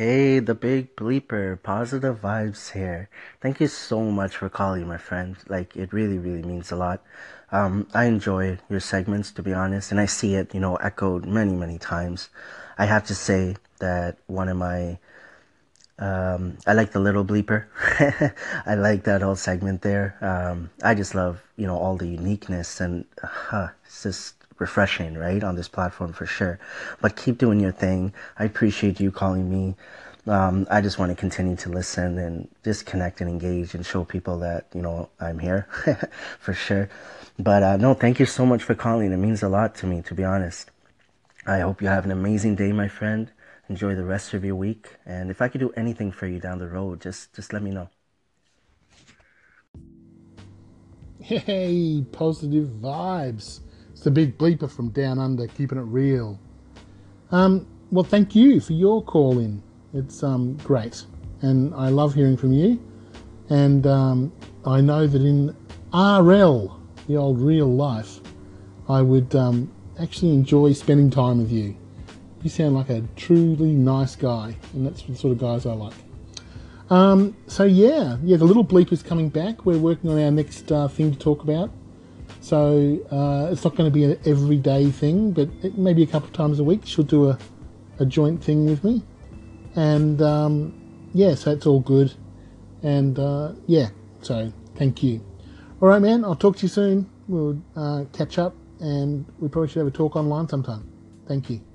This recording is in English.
Hey, the big bleeper, positive vibes here. Thank you so much for calling, my friend. Like, it really, really means a lot. Um, I enjoy your segments, to be honest, and I see it, you know, echoed many, many times. I have to say that one of my, um, I like the little bleeper. I like that whole segment there. Um, I just love, you know, all the uniqueness and, uh, it's just refreshing, right, on this platform for sure. But keep doing your thing. I appreciate you calling me. Um, I just want to continue to listen and just connect and engage and show people that, you know, I'm here for sure. But uh, no, thank you so much for calling. It means a lot to me, to be honest. I hope you have an amazing day, my friend. Enjoy the rest of your week. And if I could do anything for you down the road, just just let me know. Hey, positive vibes. It's the big bleeper from down under, keeping it real. Um, well, thank you for your call in. It's um, great, and I love hearing from you. And um, I know that in RL, the old real life, I would um, actually enjoy spending time with you. You sound like a truly nice guy, and that's the sort of guys I like. Um, so yeah, yeah, the little bleep is coming back. We're working on our next uh, thing to talk about. So uh, it's not going to be an everyday thing, but it, maybe a couple of times a week she'll do a, a joint thing with me. And um, yeah, so it's all good. And uh, yeah, so thank you. All right, man, I'll talk to you soon. We'll uh, catch up and we probably should have a talk online sometime. Thank you.